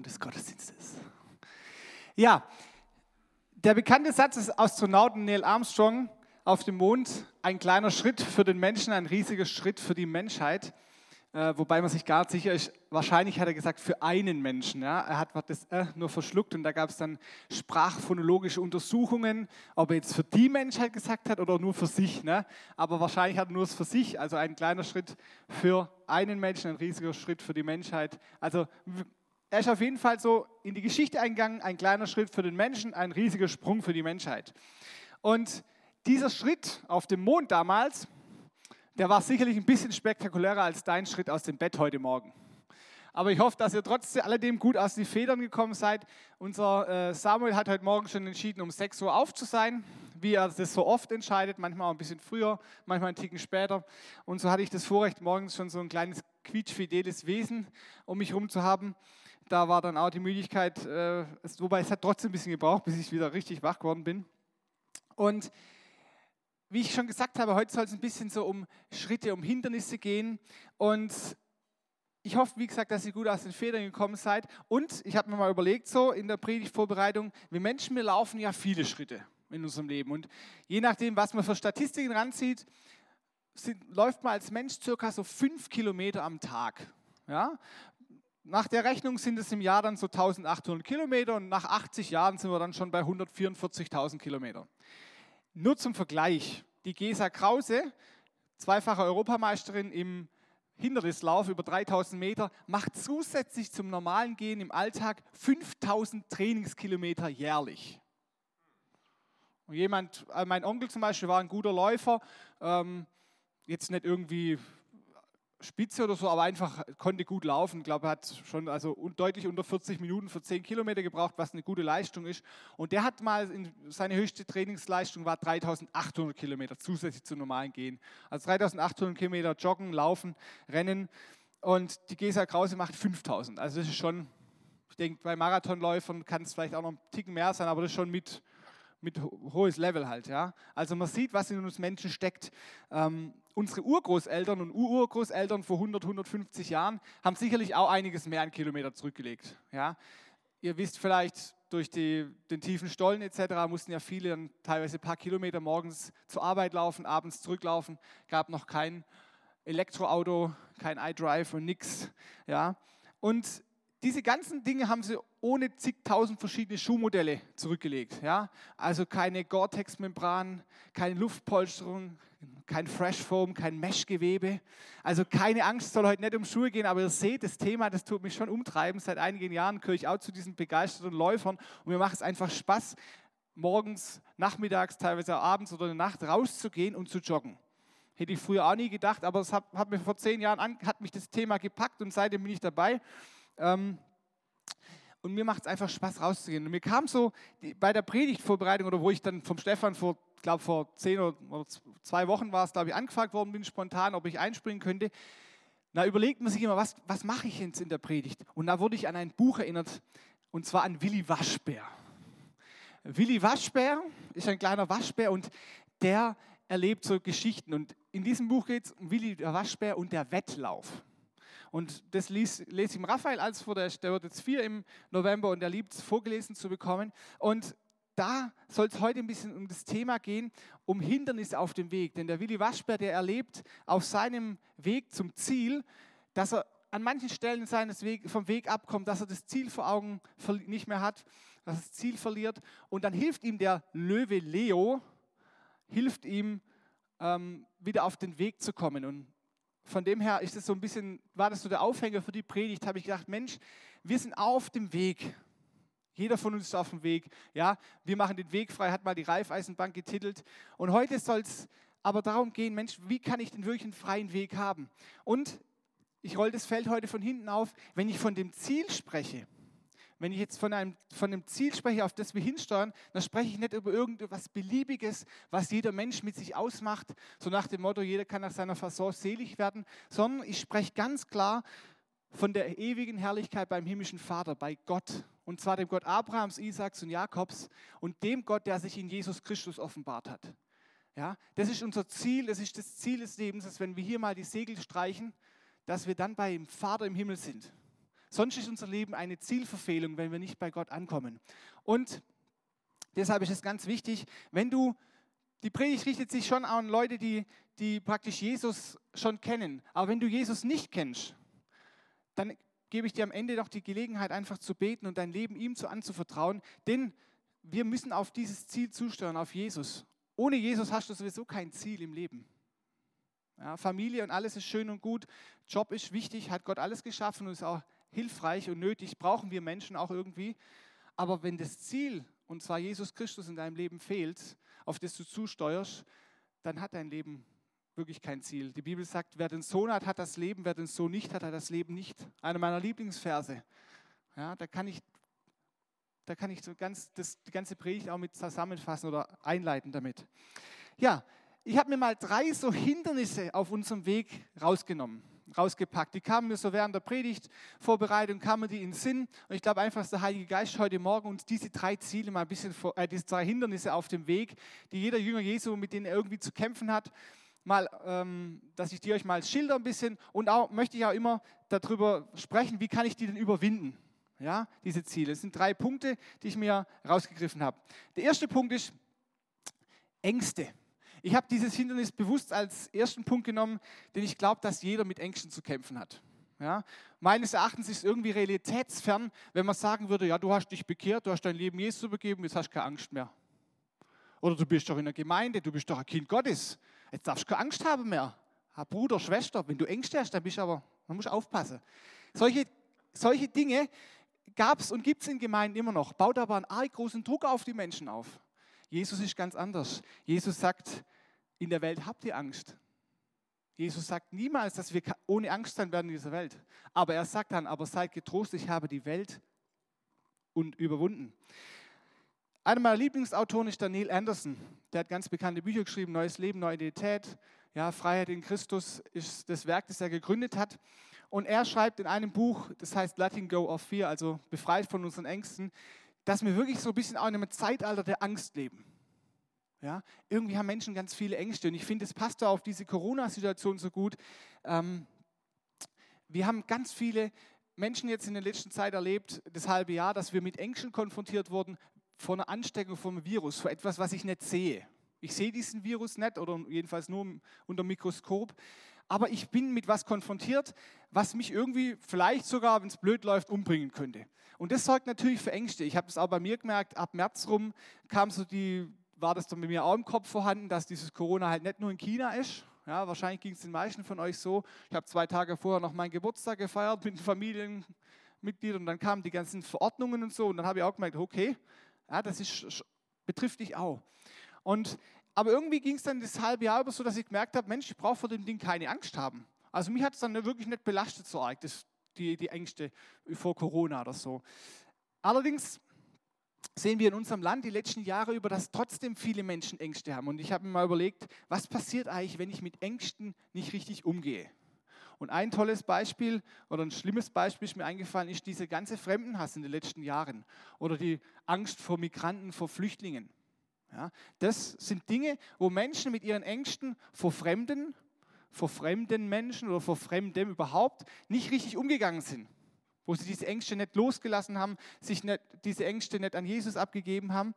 des Gottesdienstes. Ja, der bekannte Satz des Astronauten Neil Armstrong auf dem Mond, ein kleiner Schritt für den Menschen, ein riesiger Schritt für die Menschheit, äh, wobei man sich gar nicht sicher ist, wahrscheinlich hat er gesagt für einen Menschen. Ja? Er hat das äh, nur verschluckt und da gab es dann sprachphonologische Untersuchungen, ob er jetzt für die Menschheit gesagt hat oder nur für sich. Ne? Aber wahrscheinlich hat er nur es für sich, also ein kleiner Schritt für einen Menschen, ein riesiger Schritt für die Menschheit. Also er ist auf jeden Fall so in die Geschichte eingegangen, ein kleiner Schritt für den Menschen, ein riesiger Sprung für die Menschheit. Und dieser Schritt auf dem Mond damals, der war sicherlich ein bisschen spektakulärer als dein Schritt aus dem Bett heute Morgen. Aber ich hoffe, dass ihr trotz alledem gut aus den Federn gekommen seid. Unser äh, Samuel hat heute Morgen schon entschieden, um 6 Uhr auf zu sein, wie er das so oft entscheidet, manchmal auch ein bisschen früher, manchmal einen Ticken später. Und so hatte ich das Vorrecht, morgens schon so ein kleines quietschfideles Wesen um mich herum zu haben da war dann auch die Müdigkeit, äh, es, wobei es hat trotzdem ein bisschen gebraucht, bis ich wieder richtig wach geworden bin. Und wie ich schon gesagt habe, heute soll es ein bisschen so um Schritte, um Hindernisse gehen. Und ich hoffe, wie gesagt, dass ihr gut aus den Federn gekommen seid. Und ich habe mir mal überlegt, so in der Predigtvorbereitung, wir Menschen, wir laufen ja viele Schritte in unserem Leben. Und je nachdem, was man für Statistiken ranzieht, sind, läuft man als Mensch circa so fünf Kilometer am Tag. Ja? Nach der Rechnung sind es im Jahr dann so 1800 Kilometer und nach 80 Jahren sind wir dann schon bei 144.000 Kilometern. Nur zum Vergleich, die Gesa Krause, zweifache Europameisterin im Hindernislauf über 3000 Meter, macht zusätzlich zum normalen Gehen im Alltag 5000 Trainingskilometer jährlich. Und jemand, äh, mein Onkel zum Beispiel war ein guter Läufer, ähm, jetzt nicht irgendwie Spitze oder so, aber einfach konnte gut laufen. Ich glaube, er hat schon also deutlich unter 40 Minuten für 10 Kilometer gebraucht, was eine gute Leistung ist. Und der hat mal, seine höchste Trainingsleistung war 3800 Kilometer zusätzlich zum normalen Gehen. Also 3800 Kilometer joggen, laufen, rennen. Und die Gesa Krause macht 5000. Also das ist schon, ich denke, bei Marathonläufern kann es vielleicht auch noch ein Ticken mehr sein, aber das ist schon mit mit hohes Level halt. Ja? Also man sieht, was in uns Menschen steckt. Ähm, unsere Urgroßeltern und Urgroßeltern vor 100, 150 Jahren haben sicherlich auch einiges mehr an Kilometer zurückgelegt. Ja? Ihr wisst vielleicht, durch die, den tiefen Stollen etc. mussten ja viele dann teilweise ein paar Kilometer morgens zur Arbeit laufen, abends zurücklaufen. Gab noch kein Elektroauto, kein iDrive und nichts. Ja? Und diese ganzen Dinge haben sie ohne zigtausend verschiedene Schuhmodelle zurückgelegt. Ja? Also keine Gore-Tex-Membran, keine Luftpolsterung, kein Fresh Foam, kein Meshgewebe. Also keine Angst, soll heute nicht um Schuhe gehen, aber ihr seht, das Thema, das tut mich schon umtreiben. Seit einigen Jahren gehöre ich auch zu diesen begeisterten Läufern und mir macht es einfach Spaß, morgens, nachmittags, teilweise abends oder in der Nacht rauszugehen und zu joggen. Hätte ich früher auch nie gedacht, aber es hat, hat mir vor zehn Jahren an, hat mich das Thema gepackt und seitdem bin ich dabei. Ähm, und mir macht es einfach Spaß rauszugehen. Und mir kam so die, bei der Predigtvorbereitung oder wo ich dann vom Stefan vor, glaube vor zehn oder, zwei Wochen war es, glaube ich, angefragt worden bin, spontan, ob ich einspringen könnte. Da überlegt man sich immer, was, was mache ich jetzt in der Predigt? Und da wurde ich an ein Buch erinnert, und zwar an Willi Waschbär. Willi Waschbär ist ein kleiner Waschbär und der erlebt so Geschichten. Und in diesem Buch geht es um Willi der Waschbär und der Wettlauf. Und das lese ich ihm Raphael als vor, der, der wird jetzt vier im November und er liebt es, vorgelesen zu bekommen. Und da soll es heute ein bisschen um das Thema gehen, um Hindernisse auf dem Weg. Denn der Willi Waschbär, der erlebt auf seinem Weg zum Ziel, dass er an manchen Stellen seines Weg, vom Weg abkommt, dass er das Ziel vor Augen nicht mehr hat, dass er das Ziel verliert. Und dann hilft ihm der Löwe Leo, hilft ihm, ähm, wieder auf den Weg zu kommen. Und von dem her ist es so ein bisschen, war das so der Aufhänger für die Predigt, habe ich gedacht, Mensch, wir sind auf dem Weg. Jeder von uns ist auf dem Weg. Ja, wir machen den Weg frei, hat mal die Reifeisenbank getitelt. Und heute soll es aber darum gehen, Mensch, wie kann ich den wirklich einen freien Weg haben? Und ich rolle das Feld heute von hinten auf, wenn ich von dem Ziel spreche, wenn ich jetzt von einem, von einem Ziel spreche, auf das wir hinsteuern, dann spreche ich nicht über irgendetwas Beliebiges, was jeder Mensch mit sich ausmacht, so nach dem Motto, jeder kann nach seiner Fasson selig werden, sondern ich spreche ganz klar von der ewigen Herrlichkeit beim himmlischen Vater, bei Gott. Und zwar dem Gott Abrahams, Isaaks und Jakobs und dem Gott, der sich in Jesus Christus offenbart hat. Ja, das ist unser Ziel, das ist das Ziel des Lebens, dass wenn wir hier mal die Segel streichen, dass wir dann beim Vater im Himmel sind sonst ist unser Leben eine Zielverfehlung, wenn wir nicht bei Gott ankommen. Und deshalb ist es ganz wichtig, wenn du, die Predigt richtet sich schon an Leute, die, die praktisch Jesus schon kennen. Aber wenn du Jesus nicht kennst, dann gebe ich dir am Ende noch die Gelegenheit, einfach zu beten und dein Leben ihm zu anzuvertrauen. Denn wir müssen auf dieses Ziel zusteuern, auf Jesus. Ohne Jesus hast du sowieso kein Ziel im Leben. Ja, Familie und alles ist schön und gut, Job ist wichtig, hat Gott alles geschaffen und ist auch hilfreich und nötig, brauchen wir Menschen auch irgendwie. Aber wenn das Ziel, und zwar Jesus Christus in deinem Leben fehlt, auf das du zusteuerst, dann hat dein Leben wirklich kein Ziel. Die Bibel sagt, wer den Sohn hat, hat das Leben, wer den Sohn nicht hat, hat das Leben nicht. Einer meiner Lieblingsverse. Ja, da kann ich, da kann ich so ganz, das, die ganze Predigt auch mit zusammenfassen oder einleiten damit. Ja, ich habe mir mal drei so Hindernisse auf unserem Weg rausgenommen, rausgepackt. Die kamen mir so während der Predigtvorbereitung, kamen die in den Sinn. Und ich glaube einfach, dass der Heilige Geist heute Morgen uns diese drei Ziele mal ein bisschen, äh, diese drei Hindernisse auf dem Weg, die jeder Jünger Jesu, mit denen er irgendwie zu kämpfen hat, mal, ähm, dass ich die euch mal schilder ein bisschen und auch möchte ich auch immer darüber sprechen, wie kann ich die denn überwinden? Ja, diese Ziele. Es sind drei Punkte, die ich mir rausgegriffen habe. Der erste Punkt ist Ängste. Ich habe dieses Hindernis bewusst als ersten Punkt genommen, denn ich glaube, dass jeder mit Ängsten zu kämpfen hat. Ja, meines Erachtens ist es irgendwie realitätsfern, wenn man sagen würde, ja, du hast dich bekehrt, du hast dein Leben Jesus übergeben, jetzt hast du keine Angst mehr. Oder du bist doch in der Gemeinde, du bist doch ein Kind Gottes. Jetzt darfst du keine Angst haben mehr. Bruder, Schwester, wenn du Ängste hast, dann bist du aber, man muss aufpassen. Solche, solche Dinge gab es und gibt es in Gemeinden immer noch. Baut aber einen arg großen Druck auf die Menschen auf. Jesus ist ganz anders. Jesus sagt, in der Welt habt ihr Angst. Jesus sagt niemals, dass wir ohne Angst sein werden in dieser Welt. Aber er sagt dann, aber seid getrost, ich habe die Welt und überwunden. Einer meiner Lieblingsautoren ist Daniel Anderson. Der hat ganz bekannte Bücher geschrieben, Neues Leben, Neue Identität. Ja, Freiheit in Christus ist das Werk, das er gegründet hat. Und er schreibt in einem Buch, das heißt Letting Go of Fear, also befreit von unseren Ängsten, dass wir wirklich so ein bisschen auch in einem Zeitalter der Angst leben. Ja, irgendwie haben Menschen ganz viele Ängste und ich finde, es passt da auf diese Corona-Situation so gut. Ähm, wir haben ganz viele Menschen jetzt in der letzten Zeit erlebt, das halbe Jahr, dass wir mit Ängsten konfrontiert wurden, vor einer Ansteckung vom Virus, vor etwas, was ich nicht sehe. Ich sehe diesen Virus nicht oder jedenfalls nur unter dem Mikroskop, aber ich bin mit was konfrontiert, was mich irgendwie vielleicht sogar, wenn es blöd läuft, umbringen könnte. Und das sorgt natürlich für Ängste. Ich habe es auch bei mir gemerkt, ab März rum kam so die, war das dann bei mir auch im Kopf vorhanden, dass dieses Corona halt nicht nur in China ist. Ja, wahrscheinlich ging es den meisten von euch so. Ich habe zwei Tage vorher noch meinen Geburtstag gefeiert mit den Familienmitgliedern und dann kamen die ganzen Verordnungen und so und dann habe ich auch gemerkt, okay, ja, das ist, betrifft dich auch. Und, aber irgendwie ging es dann das halbe Jahr über so, dass ich gemerkt habe, Mensch, ich brauche vor dem Ding keine Angst haben. Also mich hat es dann wirklich nicht belastet so arg, das, die, die Ängste vor Corona oder so. Allerdings sehen wir in unserem Land die letzten Jahre über, dass trotzdem viele Menschen Ängste haben. Und ich habe mir mal überlegt, was passiert eigentlich, wenn ich mit Ängsten nicht richtig umgehe? Und ein tolles Beispiel oder ein schlimmes Beispiel ist mir eingefallen, ist dieser ganze Fremdenhass in den letzten Jahren oder die Angst vor Migranten, vor Flüchtlingen. Ja, das sind Dinge, wo Menschen mit ihren Ängsten vor Fremden, vor fremden Menschen oder vor Fremdem überhaupt nicht richtig umgegangen sind. Wo sie diese Ängste nicht losgelassen haben, sich nicht, diese Ängste nicht an Jesus abgegeben haben.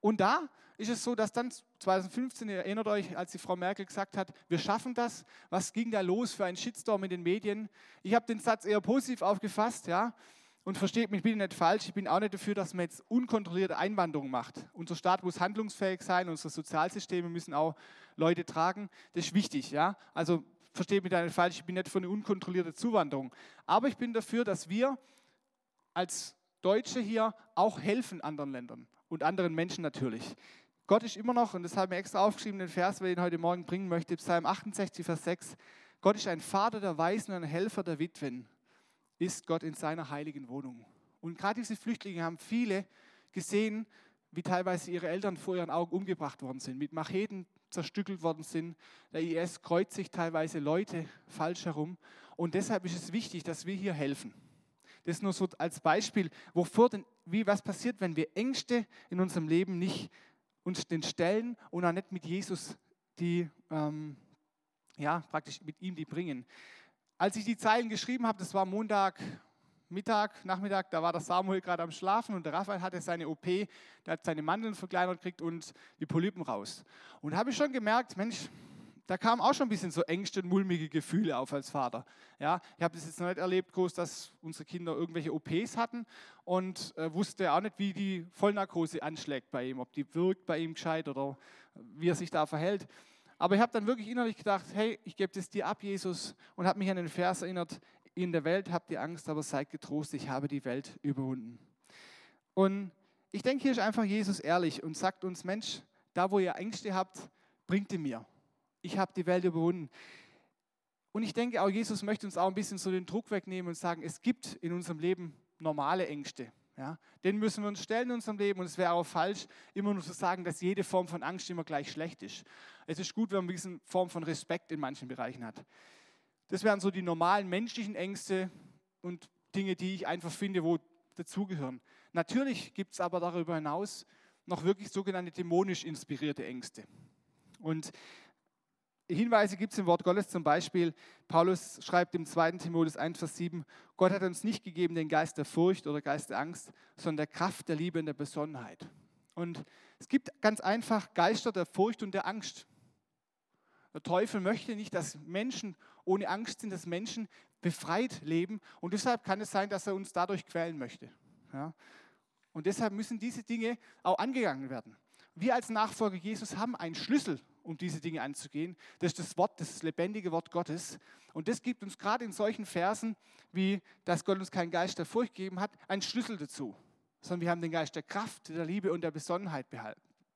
Und da ist es so, dass dann 2015, ihr erinnert euch, als die Frau Merkel gesagt hat, wir schaffen das, was ging da los für ein Shitstorm in den Medien? Ich habe den Satz eher positiv aufgefasst, ja. Und versteht mich bitte nicht falsch, ich bin auch nicht dafür, dass man jetzt unkontrollierte Einwanderung macht. Unser Staat muss handlungsfähig sein, unsere Sozialsysteme müssen auch Leute tragen. Das ist wichtig, ja. Also versteht mich da nicht falsch, ich bin nicht für eine unkontrollierte Zuwanderung. Aber ich bin dafür, dass wir als Deutsche hier auch helfen anderen Ländern und anderen Menschen natürlich. Gott ist immer noch, und das habe ich extra aufgeschrieben, den Vers, den ich heute Morgen bringen möchte, Psalm 68, Vers 6. Gott ist ein Vater der Weisen und ein Helfer der Witwen, ist Gott in seiner heiligen Wohnung. Und gerade diese Flüchtlinge haben viele gesehen, wie teilweise ihre Eltern vor ihren Augen umgebracht worden sind, mit Macheten zerstückelt worden sind. Der IS kreuzigt teilweise Leute falsch herum. Und deshalb ist es wichtig, dass wir hier helfen. Das nur so als Beispiel, wovor denn, wie was passiert, wenn wir Ängste in unserem Leben nicht uns den stellen und auch nicht mit Jesus die, ähm, ja, praktisch mit ihm die bringen. Als ich die Zeilen geschrieben habe, das war Montag Mittag, Nachmittag, da war der Samuel gerade am Schlafen und der Raphael hatte seine OP, der hat seine Mandeln verkleinert gekriegt und die Polypen raus. Und habe ich schon gemerkt, Mensch, da kamen auch schon ein bisschen so Ängste und mulmige Gefühle auf als Vater. Ja, ich habe das jetzt noch nicht erlebt, groß, dass unsere Kinder irgendwelche OPs hatten und äh, wusste auch nicht, wie die Vollnarkose anschlägt bei ihm, ob die wirkt bei ihm gescheit oder wie er sich da verhält. Aber ich habe dann wirklich innerlich gedacht, hey, ich gebe das dir ab, Jesus, und habe mich an den Vers erinnert, in der Welt habt ihr Angst, aber seid getrost, ich habe die Welt überwunden. Und ich denke, hier ist einfach Jesus ehrlich und sagt uns, Mensch, da wo ihr Ängste habt, bringt die mir ich habe die Welt überwunden. Und ich denke auch, Jesus möchte uns auch ein bisschen so den Druck wegnehmen und sagen, es gibt in unserem Leben normale Ängste. Ja, den müssen wir uns stellen in unserem Leben und es wäre auch falsch, immer nur zu sagen, dass jede Form von Angst immer gleich schlecht ist. Es ist gut, wenn man eine Form von Respekt in manchen Bereichen hat. Das wären so die normalen menschlichen Ängste und Dinge, die ich einfach finde, wo dazugehören. Natürlich gibt es aber darüber hinaus noch wirklich sogenannte dämonisch inspirierte Ängste. Und Hinweise gibt es im Wort Gottes zum Beispiel. Paulus schreibt im 2. Timotheus 1, Vers 7, Gott hat uns nicht gegeben den Geist der Furcht oder Geist der Angst, sondern der Kraft, der Liebe und der Besonnenheit. Und es gibt ganz einfach Geister der Furcht und der Angst. Der Teufel möchte nicht, dass Menschen ohne Angst sind, dass Menschen befreit leben. Und deshalb kann es sein, dass er uns dadurch quälen möchte. Ja? Und deshalb müssen diese Dinge auch angegangen werden. Wir als Nachfolger Jesus haben einen Schlüssel um diese Dinge anzugehen. Das ist das Wort, das lebendige Wort Gottes. Und das gibt uns gerade in solchen Versen, wie dass Gott uns keinen Geist der Furcht gegeben hat, einen Schlüssel dazu. Sondern wir haben den Geist der Kraft, der Liebe und der Besonnenheit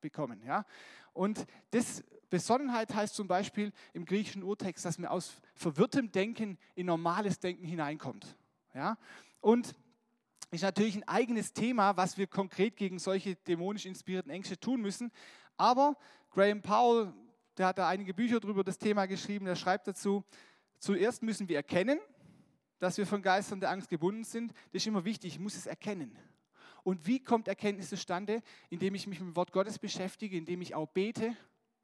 bekommen. Ja? Und das Besonnenheit heißt zum Beispiel im griechischen Urtext, dass man aus verwirrtem Denken in normales Denken hineinkommt. Ja? Und ist natürlich ein eigenes Thema, was wir konkret gegen solche dämonisch inspirierten Ängste tun müssen. Aber Graham Powell, der hat da einige Bücher darüber das Thema geschrieben, der schreibt dazu, zuerst müssen wir erkennen, dass wir von Geistern der Angst gebunden sind. Das ist immer wichtig, ich muss es erkennen. Und wie kommt Erkenntnis zustande? Indem ich mich mit dem Wort Gottes beschäftige, indem ich auch bete,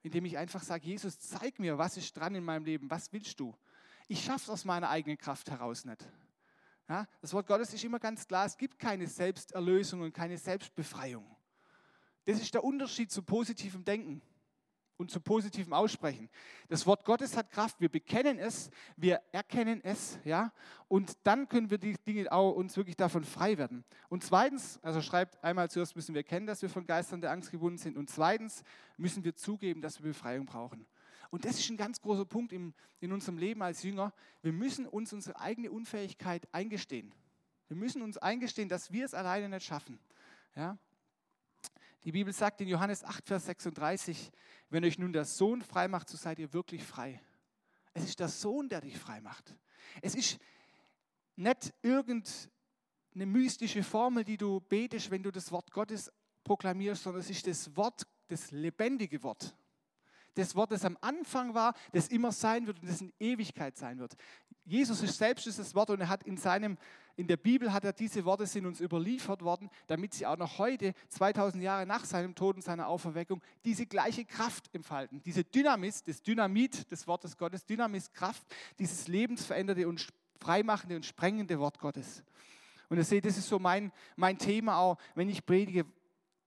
indem ich einfach sage, Jesus, zeig mir, was ist dran in meinem Leben, was willst du? Ich schaffe es aus meiner eigenen Kraft heraus nicht. Ja, das Wort Gottes ist immer ganz klar, es gibt keine Selbsterlösung und keine Selbstbefreiung. Das ist der Unterschied zu positivem Denken und zu positivem Aussprechen. Das Wort Gottes hat Kraft, wir bekennen es, wir erkennen es, ja, und dann können wir die Dinge auch uns wirklich davon frei werden. Und zweitens, also schreibt einmal zuerst müssen wir erkennen, dass wir von Geistern der Angst gebunden sind und zweitens müssen wir zugeben, dass wir Befreiung brauchen. Und das ist ein ganz großer Punkt in, in unserem Leben als Jünger. Wir müssen uns unsere eigene Unfähigkeit eingestehen. Wir müssen uns eingestehen, dass wir es alleine nicht schaffen. Ja? Die Bibel sagt in Johannes 8, Vers 36, wenn euch nun der Sohn frei macht, so seid ihr wirklich frei. Es ist der Sohn, der dich frei macht. Es ist nicht irgendeine mystische Formel, die du betest, wenn du das Wort Gottes proklamierst, sondern es ist das Wort, das lebendige Wort das Wort, das am Anfang war, das immer sein wird und das in Ewigkeit sein wird. Jesus ist selbst dieses Wort und er hat in seinem, in der Bibel hat er diese Worte sind uns überliefert worden, damit sie auch noch heute, 2000 Jahre nach seinem Tod und seiner Auferweckung, diese gleiche Kraft entfalten. Diese Dynamis, das Dynamit des Wortes Gottes, Dynamis Kraft, dieses lebensveränderte und freimachende und sprengende Wort Gottes. Und ihr seht, das ist so mein, mein Thema auch, wenn ich predige,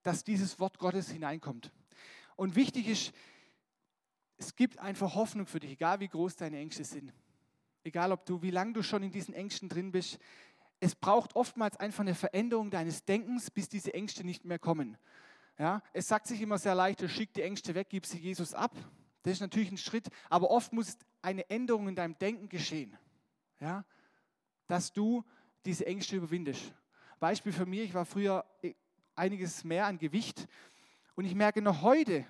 dass dieses Wort Gottes hineinkommt. Und wichtig ist, es gibt einfach Hoffnung für dich, egal wie groß deine Ängste sind. Egal, ob du, wie lange du schon in diesen Ängsten drin bist. Es braucht oftmals einfach eine Veränderung deines Denkens, bis diese Ängste nicht mehr kommen. Ja, es sagt sich immer sehr leicht, schick die Ängste weg, gib sie Jesus ab. Das ist natürlich ein Schritt, aber oft muss eine Änderung in deinem Denken geschehen. Ja, dass du diese Ängste überwindest. Beispiel für mich, ich war früher einiges mehr an Gewicht und ich merke noch heute,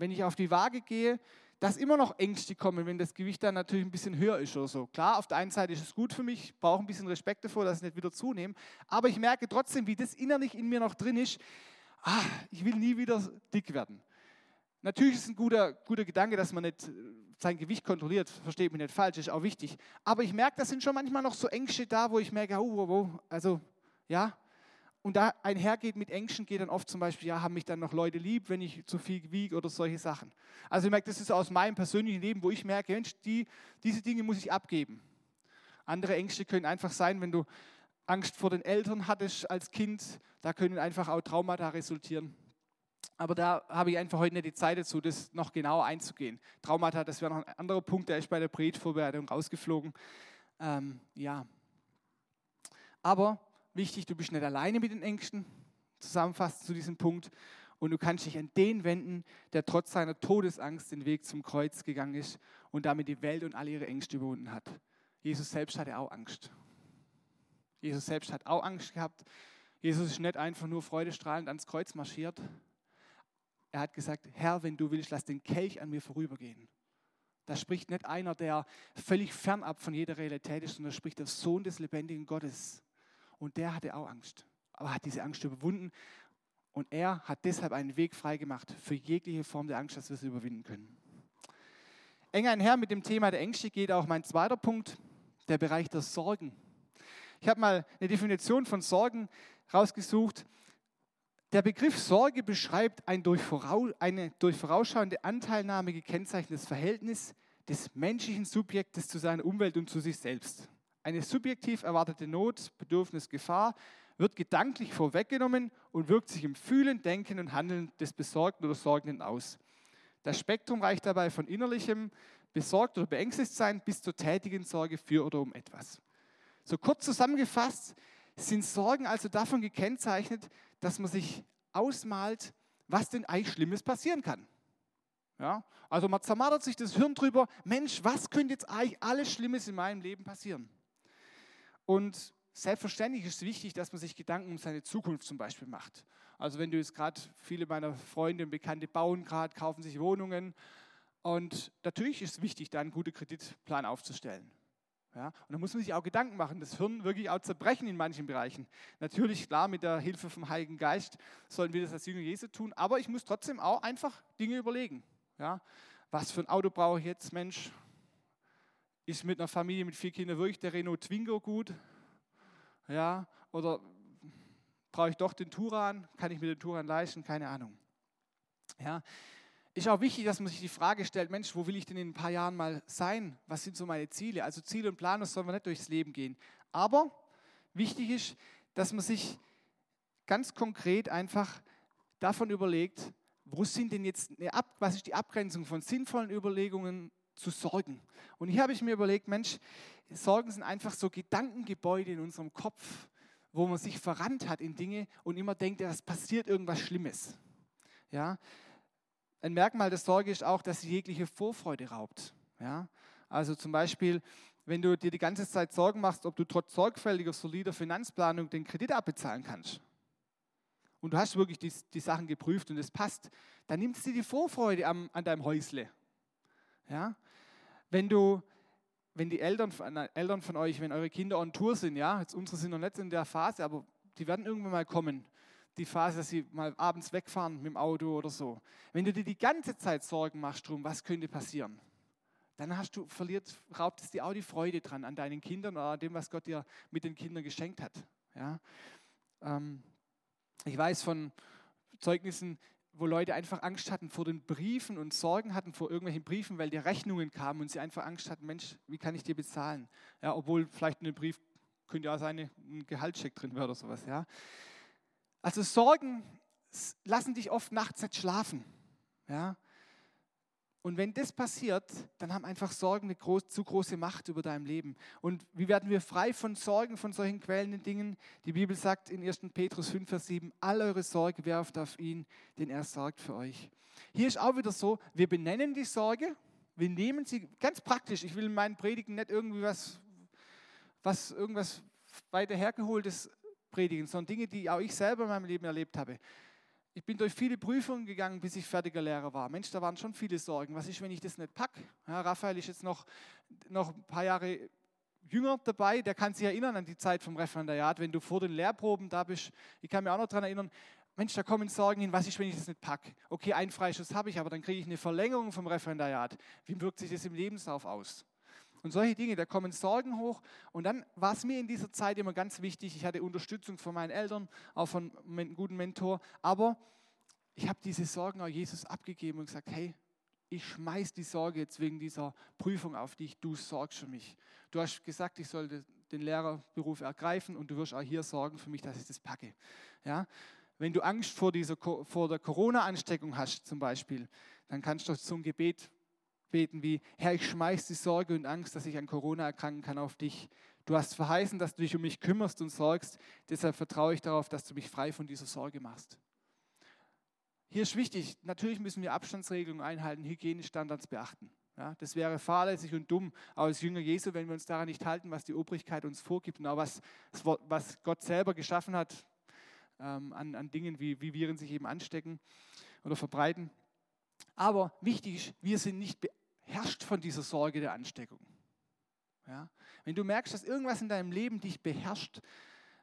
wenn ich auf die Waage gehe, dass immer noch Ängste kommen, wenn das Gewicht dann natürlich ein bisschen höher ist oder so. Klar, auf der einen Seite ist es gut für mich, brauche ein bisschen Respekt davor, dass ich nicht wieder zunehme, aber ich merke trotzdem, wie das innerlich in mir noch drin ist, ah, ich will nie wieder dick werden. Natürlich ist es ein guter, guter Gedanke, dass man nicht sein Gewicht kontrolliert, versteht mich nicht falsch, ist auch wichtig. Aber ich merke, da sind schon manchmal noch so Ängste da, wo ich merke, oh, oh, oh, also ja, und da einhergeht mit Ängsten, geht dann oft zum Beispiel, ja, haben mich dann noch Leute lieb, wenn ich zu viel wiege oder solche Sachen. Also ich merke, das ist aus meinem persönlichen Leben, wo ich merke, Mensch, die, diese Dinge muss ich abgeben. Andere Ängste können einfach sein, wenn du Angst vor den Eltern hattest als Kind, da können einfach auch Traumata resultieren. Aber da habe ich einfach heute nicht die Zeit dazu, das noch genauer einzugehen. Traumata, das wäre noch ein anderer Punkt, der ist bei der Predigtvorbereitung rausgeflogen. Ähm, ja. Aber wichtig, du bist nicht alleine mit den Ängsten, zusammenfassend zu diesem Punkt. Und du kannst dich an den wenden, der trotz seiner Todesangst den Weg zum Kreuz gegangen ist und damit die Welt und alle ihre Ängste überwunden hat. Jesus selbst hatte auch Angst. Jesus selbst hat auch Angst gehabt. Jesus ist nicht einfach nur freudestrahlend ans Kreuz marschiert. Er hat gesagt, Herr, wenn du willst, lass den Kelch an mir vorübergehen. Da spricht nicht einer, der völlig fernab von jeder Realität ist, sondern spricht der Sohn des lebendigen Gottes. Und der hatte auch Angst, aber hat diese Angst überwunden. Und er hat deshalb einen Weg freigemacht für jegliche Form der Angst, dass wir sie überwinden können. Eng einher mit dem Thema der Ängste geht auch mein zweiter Punkt, der Bereich der Sorgen. Ich habe mal eine Definition von Sorgen rausgesucht. Der Begriff Sorge beschreibt ein durch eine durch vorausschauende Anteilnahme gekennzeichnetes Verhältnis des menschlichen Subjektes zu seiner Umwelt und zu sich selbst. Eine subjektiv erwartete Not, Bedürfnis, Gefahr wird gedanklich vorweggenommen und wirkt sich im Fühlen, Denken und Handeln des Besorgten oder Sorgenden aus. Das Spektrum reicht dabei von innerlichem besorgt oder beängstigt sein bis zur tätigen Sorge für oder um etwas. So kurz zusammengefasst sind Sorgen also davon gekennzeichnet, dass man sich ausmalt, was denn eigentlich Schlimmes passieren kann. Ja? Also man zermartert sich das Hirn drüber, Mensch, was könnte jetzt eigentlich alles Schlimmes in meinem Leben passieren? Und selbstverständlich ist es wichtig, dass man sich Gedanken um seine Zukunft zum Beispiel macht. Also wenn du jetzt gerade, viele meiner Freunde und Bekannte bauen gerade, kaufen sich Wohnungen. Und natürlich ist es wichtig, da einen guten Kreditplan aufzustellen. Ja, und da muss man sich auch Gedanken machen, das Hirn wirklich auch zerbrechen in manchen Bereichen. Natürlich, klar, mit der Hilfe vom Heiligen Geist sollen wir das als Jünger Jesu tun, aber ich muss trotzdem auch einfach Dinge überlegen. Ja, was für ein Auto brauche ich jetzt, Mensch? Ist mit einer Familie mit vier Kindern wirklich der Renault Twingo gut? Ja, oder brauche ich doch den Turan? Kann ich mir den Turan leisten? Keine Ahnung. Ja, ist auch wichtig, dass man sich die Frage stellt, Mensch, wo will ich denn in ein paar Jahren mal sein? Was sind so meine Ziele? Also Ziele und Planung sollen wir nicht durchs Leben gehen. Aber wichtig ist, dass man sich ganz konkret einfach davon überlegt, wo sind denn jetzt, Ab, was ist die Abgrenzung von sinnvollen Überlegungen zu Sorgen? Und hier habe ich mir überlegt, Mensch, Sorgen sind einfach so Gedankengebäude in unserem Kopf, wo man sich verrannt hat in Dinge und immer denkt, es passiert irgendwas Schlimmes. Ja, ein Merkmal der Sorge ist auch, dass sie jegliche Vorfreude raubt. Ja? Also zum Beispiel, wenn du dir die ganze Zeit Sorgen machst, ob du trotz sorgfältiger, solider Finanzplanung den Kredit abbezahlen kannst. Und du hast wirklich die, die Sachen geprüft und es passt, dann nimmt sie die Vorfreude am, an deinem Häusle. Ja? Wenn du, wenn die Eltern, Eltern von euch, wenn eure Kinder on Tour sind, ja, jetzt unsere sind noch nicht in der Phase, aber die werden irgendwann mal kommen die Phase, dass sie mal abends wegfahren mit dem Auto oder so. Wenn du dir die ganze Zeit Sorgen machst drum, was könnte passieren, dann hast du verliert, raubt es dir auch die Freude dran an deinen Kindern oder an dem, was Gott dir mit den Kindern geschenkt hat. Ja? Ähm, ich weiß von Zeugnissen, wo Leute einfach Angst hatten vor den Briefen und Sorgen hatten vor irgendwelchen Briefen, weil die Rechnungen kamen und sie einfach Angst hatten, Mensch, wie kann ich dir bezahlen? Ja, obwohl vielleicht in dem Brief könnte ja sein, ein Gehaltscheck drin wäre oder sowas. Ja. Also Sorgen lassen dich oft nachts nicht schlafen. Ja? Und wenn das passiert, dann haben einfach Sorgen eine groß, zu große Macht über deinem Leben. Und wie werden wir frei von Sorgen, von solchen quälenden Dingen? Die Bibel sagt in 1. Petrus 5, Vers 7, all eure Sorge werft auf ihn, denn er sorgt für euch. Hier ist auch wieder so, wir benennen die Sorge, wir nehmen sie ganz praktisch. Ich will in meinen Predigen nicht irgendwie was, was irgendwas weiter hergeholtes predigen, sondern Dinge, die auch ich selber in meinem Leben erlebt habe. Ich bin durch viele Prüfungen gegangen, bis ich fertiger Lehrer war. Mensch, da waren schon viele Sorgen. Was ist, wenn ich das nicht packe? Ja, Raphael ist jetzt noch, noch ein paar Jahre jünger dabei, der kann sich erinnern an die Zeit vom Referendariat, wenn du vor den Lehrproben da bist. Ich kann mich auch noch daran erinnern, Mensch, da kommen Sorgen hin, was ist, wenn ich das nicht packe? Okay, einen Freischuss habe ich, aber dann kriege ich eine Verlängerung vom Referendariat. Wie wirkt sich das im Lebenslauf aus? Und solche Dinge, da kommen Sorgen hoch. Und dann war es mir in dieser Zeit immer ganz wichtig, ich hatte Unterstützung von meinen Eltern, auch von einem guten Mentor, aber ich habe diese Sorgen auch Jesus abgegeben und gesagt, hey, ich schmeiß die Sorge jetzt wegen dieser Prüfung auf dich, du sorgst für mich. Du hast gesagt, ich soll den Lehrerberuf ergreifen und du wirst auch hier sorgen für mich, dass ich das packe. Ja? Wenn du Angst vor, dieser, vor der Corona-Ansteckung hast zum Beispiel, dann kannst du zum Gebet beten wie, Herr, ich schmeiß die Sorge und Angst, dass ich an Corona erkranken kann auf dich. Du hast verheißen, dass du dich um mich kümmerst und sorgst, deshalb vertraue ich darauf, dass du mich frei von dieser Sorge machst. Hier ist wichtig, natürlich müssen wir Abstandsregelungen einhalten, Hygienestandards beachten. Ja, das wäre fahrlässig und dumm als Jünger Jesu, wenn wir uns daran nicht halten, was die Obrigkeit uns vorgibt und auch was, was Gott selber geschaffen hat ähm, an, an Dingen, wie, wie Viren sich eben anstecken oder verbreiten. Aber wichtig ist, wir sind nicht beherrscht von dieser Sorge der Ansteckung. Ja? Wenn du merkst, dass irgendwas in deinem Leben dich beherrscht,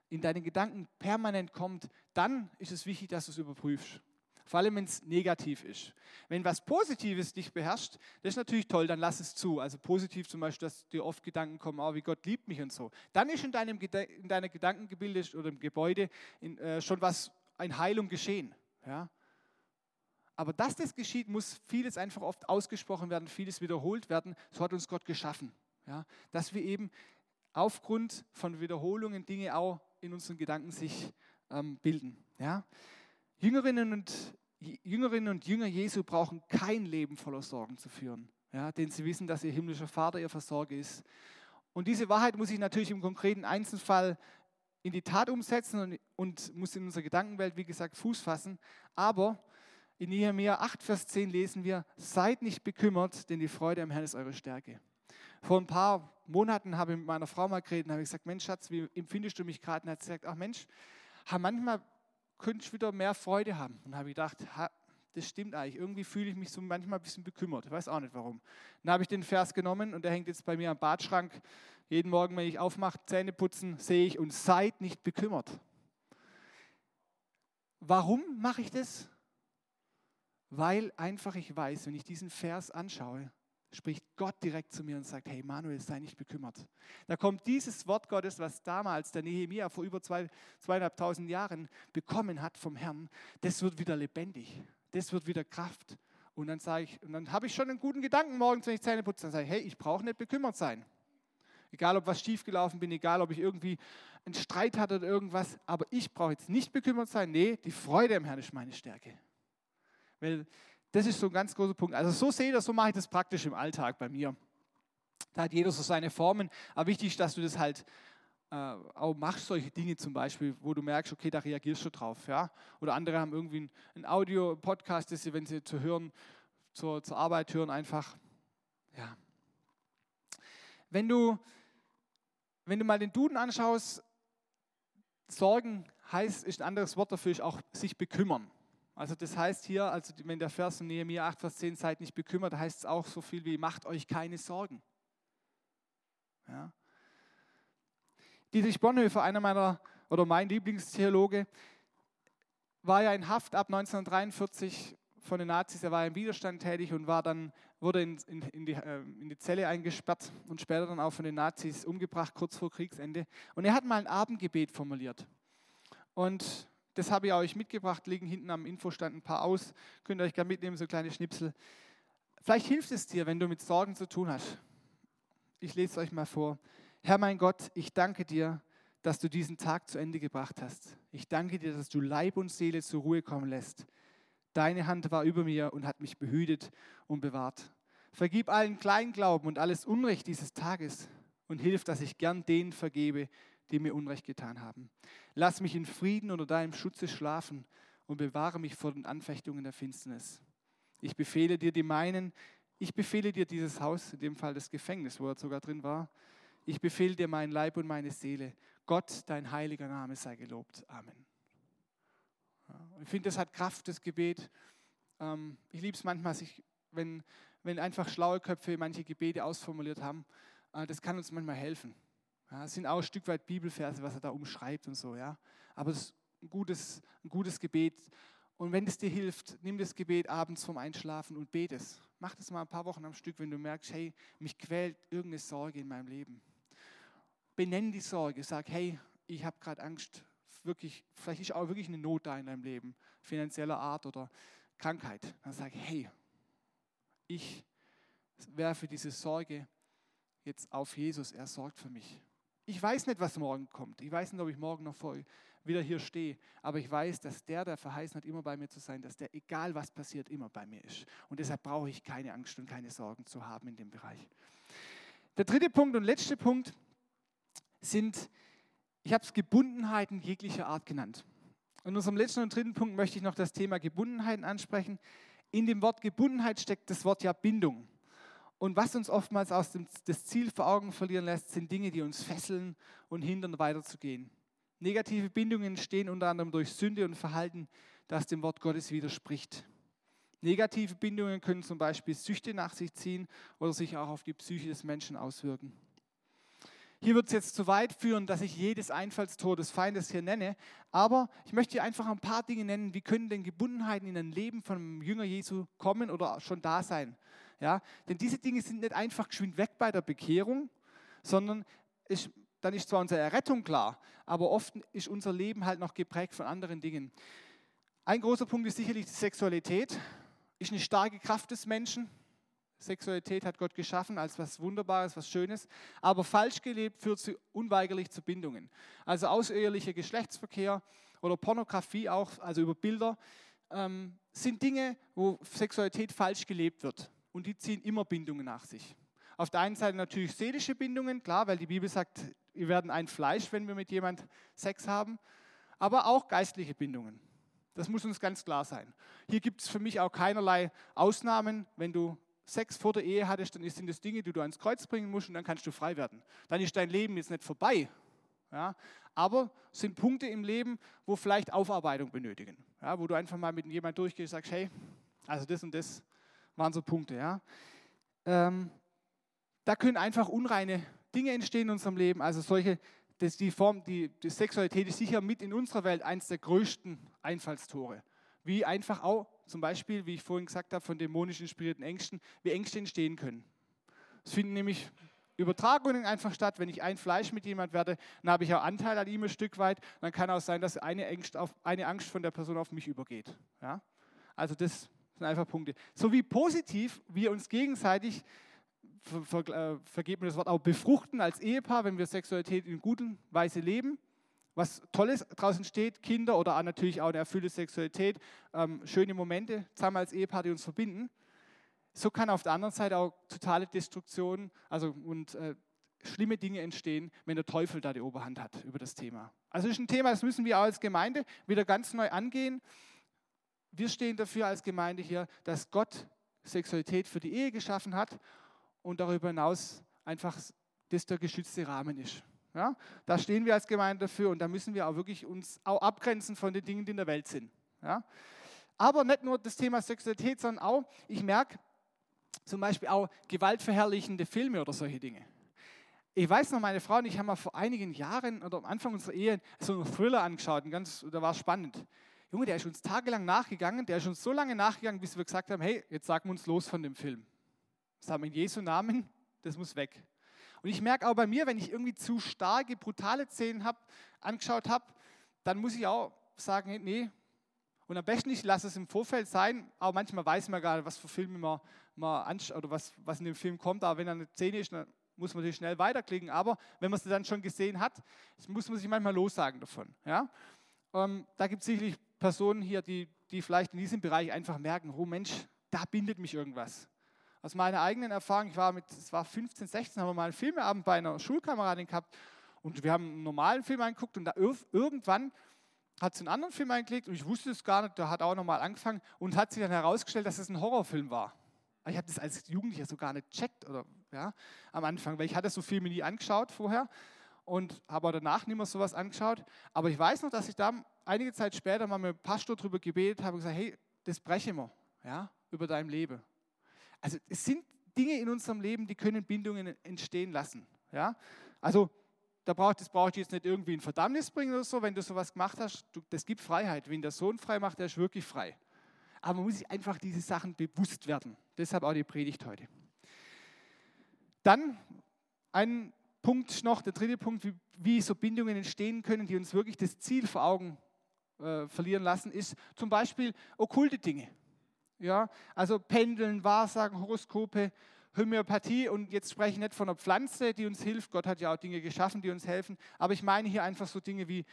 in deinen Gedanken permanent kommt, dann ist es wichtig, dass du es überprüfst. Vor allem, wenn es negativ ist. Wenn was Positives dich beherrscht, das ist natürlich toll, dann lass es zu. Also positiv zum Beispiel, dass dir oft Gedanken kommen, oh, wie Gott liebt mich und so. Dann ist in, deinem, in deiner Gedankengebilde oder im Gebäude in, äh, schon was, eine Heilung geschehen. Ja? Aber dass das geschieht, muss vieles einfach oft ausgesprochen werden, vieles wiederholt werden. So hat uns Gott geschaffen. Ja? Dass wir eben aufgrund von Wiederholungen Dinge auch in unseren Gedanken sich ähm, bilden. Ja? Jüngerinnen und, Jüngerinnen und Jünger Jesu brauchen kein Leben voller Sorgen zu führen, ja, denn sie wissen, dass ihr himmlischer Vater ihr Versorger ist. Und diese Wahrheit muss ich natürlich im konkreten Einzelfall in die Tat umsetzen und, und muss in unserer Gedankenwelt, wie gesagt, Fuß fassen. Aber in Nehemiah 8, Vers 10 lesen wir, seid nicht bekümmert, denn die Freude am Herrn ist eure Stärke. Vor ein paar Monaten habe ich mit meiner Frau mal geredet und habe gesagt, Mensch Schatz, wie empfindest du mich gerade? Und hat gesagt, ach Mensch, manchmal könnte ich wieder mehr Freude haben. Und habe ich gedacht, das stimmt eigentlich. Irgendwie fühle ich mich so manchmal ein bisschen bekümmert. Ich weiß auch nicht warum. Dann habe ich den Vers genommen und der hängt jetzt bei mir am Badschrank. Jeden Morgen, wenn ich aufmache, Zähne putzen, sehe ich und seid nicht bekümmert. Warum mache ich das? Weil einfach ich weiß, wenn ich diesen Vers anschaue, spricht Gott direkt zu mir und sagt, hey Manuel, sei nicht bekümmert. Da kommt dieses Wort Gottes, was damals der Nehemia vor über zwei, zweieinhalbtausend Jahren bekommen hat vom Herrn, das wird wieder lebendig, das wird wieder Kraft. Und dann sage ich, und dann habe ich schon einen guten Gedanken morgens, wenn ich Zähne putze, dann sage ich, hey, ich brauche nicht bekümmert sein. Egal, ob was schiefgelaufen bin, egal, ob ich irgendwie einen Streit hatte oder irgendwas, aber ich brauche jetzt nicht bekümmert sein. Nee, die Freude im Herrn ist meine Stärke. Weil das ist so ein ganz großer Punkt. Also so sehe ich das, so mache ich das praktisch im Alltag bei mir. Da hat jeder so seine Formen. Aber wichtig ist, dass du das halt äh, auch machst, solche Dinge zum Beispiel, wo du merkst, okay, da reagierst du drauf. Ja? Oder andere haben irgendwie ein, ein Audio-Podcast, das sie, wenn sie zu hören, zur, zur Arbeit hören, einfach, ja. Wenn du, wenn du mal den Duden anschaust, Sorgen heißt, ist ein anderes Wort dafür, ist auch sich bekümmern. Also das heißt hier, also wenn der Vers in Nehemiah 8, Vers 10, seid nicht bekümmert, heißt es auch so viel wie, macht euch keine Sorgen. Ja. Dietrich Bonhoeffer, einer meiner, oder mein Lieblingstheologe, war ja in Haft ab 1943 von den Nazis, er war im Widerstand tätig und war dann, wurde in, in, in, die, äh, in die Zelle eingesperrt und später dann auch von den Nazis umgebracht, kurz vor Kriegsende. Und er hat mal ein Abendgebet formuliert. Und das habe ich euch mitgebracht, liegen hinten am Infostand ein paar aus. Könnt ihr euch gerne mitnehmen, so kleine Schnipsel. Vielleicht hilft es dir, wenn du mit Sorgen zu tun hast. Ich lese es euch mal vor. Herr mein Gott, ich danke dir, dass du diesen Tag zu Ende gebracht hast. Ich danke dir, dass du Leib und Seele zur Ruhe kommen lässt. Deine Hand war über mir und hat mich behütet und bewahrt. Vergib allen Kleinglauben und alles Unrecht dieses Tages und hilf, dass ich gern denen vergebe, die mir Unrecht getan haben. Lass mich in Frieden unter deinem Schutze schlafen und bewahre mich vor den Anfechtungen der Finsternis. Ich befehle dir die meinen, ich befehle dir dieses Haus, in dem Fall das Gefängnis, wo er sogar drin war. Ich befehle dir meinen Leib und meine Seele. Gott, dein heiliger Name sei gelobt. Amen. ich finde, das hat Kraft, das Gebet. Ähm, ich liebe es manchmal, wenn, einfach schlaue Köpfe manche Gebete ausformuliert haben. Äh, das kann uns manchmal helfen. Ja, es sind auch ein Stück weit Bibelverse, was er da umschreibt und so, ja. Aber es ist ein gutes, ein gutes Gebet. Und wenn es dir hilft, nimm das Gebet abends vorm Einschlafen und bete es. Mach das mal ein paar Wochen am Stück, wenn du merkst, hey, mich quält irgendeine Sorge in meinem Leben. Benenn die Sorge, sag, hey, ich habe gerade Angst, wirklich, vielleicht ist auch wirklich eine Not da in deinem Leben, finanzieller Art oder Krankheit. Dann sag, hey, ich werfe diese Sorge jetzt auf Jesus, er sorgt für mich. Ich weiß nicht, was morgen kommt. Ich weiß nicht, ob ich morgen noch voll wieder hier stehe. Aber ich weiß, dass der, der verheißen hat, immer bei mir zu sein, dass der, egal was passiert, immer bei mir ist. Und deshalb brauche ich keine Angst und keine Sorgen zu haben in dem Bereich. Der dritte Punkt und letzte Punkt sind, ich habe es Gebundenheiten jeglicher Art genannt. In unserem letzten und dritten Punkt möchte ich noch das Thema Gebundenheiten ansprechen. In dem Wort Gebundenheit steckt das Wort ja Bindung. Und was uns oftmals aus dem das Ziel vor Augen verlieren lässt, sind Dinge, die uns fesseln und hindern, weiterzugehen. Negative Bindungen entstehen unter anderem durch Sünde und Verhalten, das dem Wort Gottes widerspricht. Negative Bindungen können zum Beispiel Süchte nach sich ziehen oder sich auch auf die Psyche des Menschen auswirken. Hier wird es jetzt zu weit führen, dass ich jedes Einfallstor des Feindes hier nenne, aber ich möchte hier einfach ein paar Dinge nennen, wie können denn Gebundenheiten in ein Leben von einem Jünger Jesu kommen oder schon da sein. Ja? Denn diese Dinge sind nicht einfach geschwind weg bei der Bekehrung, sondern ist, dann ist zwar unsere Errettung klar, aber oft ist unser Leben halt noch geprägt von anderen Dingen. Ein großer Punkt ist sicherlich die Sexualität, ist eine starke Kraft des Menschen. Sexualität hat Gott geschaffen als was Wunderbares, was Schönes, aber falsch gelebt führt sie unweigerlich zu Bindungen. Also außerehelicher Geschlechtsverkehr oder Pornografie auch, also über Bilder, ähm, sind Dinge, wo Sexualität falsch gelebt wird und die ziehen immer Bindungen nach sich. Auf der einen Seite natürlich seelische Bindungen, klar, weil die Bibel sagt, wir werden ein Fleisch, wenn wir mit jemand Sex haben, aber auch geistliche Bindungen. Das muss uns ganz klar sein. Hier gibt es für mich auch keinerlei Ausnahmen. Wenn du Sex vor der Ehe hattest, dann sind das Dinge, die du ans Kreuz bringen musst und dann kannst du frei werden. Dann ist dein Leben jetzt nicht vorbei. Ja, aber sind Punkte im Leben, wo vielleicht Aufarbeitung benötigen. Ja, wo du einfach mal mit jemandem durchgehst und sagst, hey, also das und das waren so Punkte. Ja. Ähm, da können einfach unreine Dinge entstehen in unserem Leben. Also solche, das, die Form, die, die Sexualität ist sicher mit in unserer Welt eines der größten Einfallstore. Wie einfach auch zum Beispiel, wie ich vorhin gesagt habe, von dämonisch inspirierten Ängsten, wie Ängste entstehen können. Es finden nämlich Übertragungen einfach statt. Wenn ich ein Fleisch mit jemand werde, dann habe ich auch Anteil an ihm ein Stück weit. Dann kann auch sein, dass eine Angst, auf, eine Angst von der Person auf mich übergeht. Ja? Also das sind einfach Punkte. So wie positiv wir uns gegenseitig, ver, ver, äh, mir das Wort, auch befruchten als Ehepaar, wenn wir Sexualität in guter Weise leben. Was Tolles draußen steht, Kinder oder natürlich auch eine erfüllte Sexualität, ähm, schöne Momente zusammen als Ehepaar, die uns verbinden. So kann auf der anderen Seite auch totale Destruktion also, und äh, schlimme Dinge entstehen, wenn der Teufel da die Oberhand hat über das Thema. Also ist ein Thema, das müssen wir auch als Gemeinde wieder ganz neu angehen. Wir stehen dafür als Gemeinde hier, dass Gott Sexualität für die Ehe geschaffen hat und darüber hinaus einfach das der geschützte Rahmen ist. Ja, da stehen wir als Gemeinde dafür und da müssen wir auch wirklich uns auch abgrenzen von den Dingen, die in der Welt sind. Ja. Aber nicht nur das Thema Sexualität, sondern auch, ich merke zum Beispiel auch gewaltverherrlichende Filme oder solche Dinge. Ich weiß noch, meine Frau und ich haben mal vor einigen Jahren oder am Anfang unserer Ehe so einen Thriller angeschaut ganz, da war es spannend. Junge, der ist uns tagelang nachgegangen, der ist uns so lange nachgegangen, bis wir gesagt haben, hey, jetzt sagen wir uns los von dem Film. Das haben wir in Jesu Namen, das muss weg. Und ich merke auch bei mir, wenn ich irgendwie zu starke, brutale Szenen hab, angeschaut habe, dann muss ich auch sagen, nee. Und am besten ich lasse es im Vorfeld sein, aber manchmal weiß man gar nicht, was für Filme man, man anschaut oder was, was in dem Film kommt. Aber wenn da eine Szene ist, dann muss man natürlich schnell weiterklicken. Aber wenn man sie dann schon gesehen hat, muss man sich manchmal lossagen davon. Ja? Ähm, da gibt es sicherlich Personen hier, die, die vielleicht in diesem Bereich einfach merken, oh Mensch, da bindet mich irgendwas. Aus meiner eigenen Erfahrung, ich war mit, es war 15, 16, haben wir mal einen Filmeabend bei einer Schulkameradin gehabt und wir haben einen normalen Film angeguckt und da irgendwann hat sie einen anderen Film eingeklickt und ich wusste es gar nicht, der hat auch nochmal angefangen und hat sich dann herausgestellt, dass es ein Horrorfilm war. Ich habe das als Jugendlicher so gar nicht checkt oder ja, am Anfang, weil ich hatte so Filme nie angeschaut vorher und habe danach nicht mehr sowas angeschaut. Aber ich weiß noch, dass ich da einige Zeit später mal mit dem Pastor darüber gebetet habe gesagt, hey, das brechen wir, ja, über dein Leben. Also es sind Dinge in unserem Leben, die können Bindungen entstehen lassen. Ja? Also da braucht, das braucht jetzt nicht irgendwie ein Verdammnis bringen oder so, wenn du sowas gemacht hast. Du, das gibt Freiheit. Wenn der Sohn frei macht, der ist wirklich frei. Aber man muss sich einfach diese Sachen bewusst werden. Deshalb auch die Predigt heute. Dann ein Punkt noch, der dritte Punkt, wie, wie so Bindungen entstehen können, die uns wirklich das Ziel vor Augen äh, verlieren lassen, ist zum Beispiel okkulte Dinge. Ja, also Pendeln, Wahrsagen, Horoskope, Homöopathie, und jetzt spreche ich nicht von einer Pflanze, die uns hilft, Gott hat ja auch Dinge geschaffen, die uns helfen, aber ich meine hier einfach so Dinge wie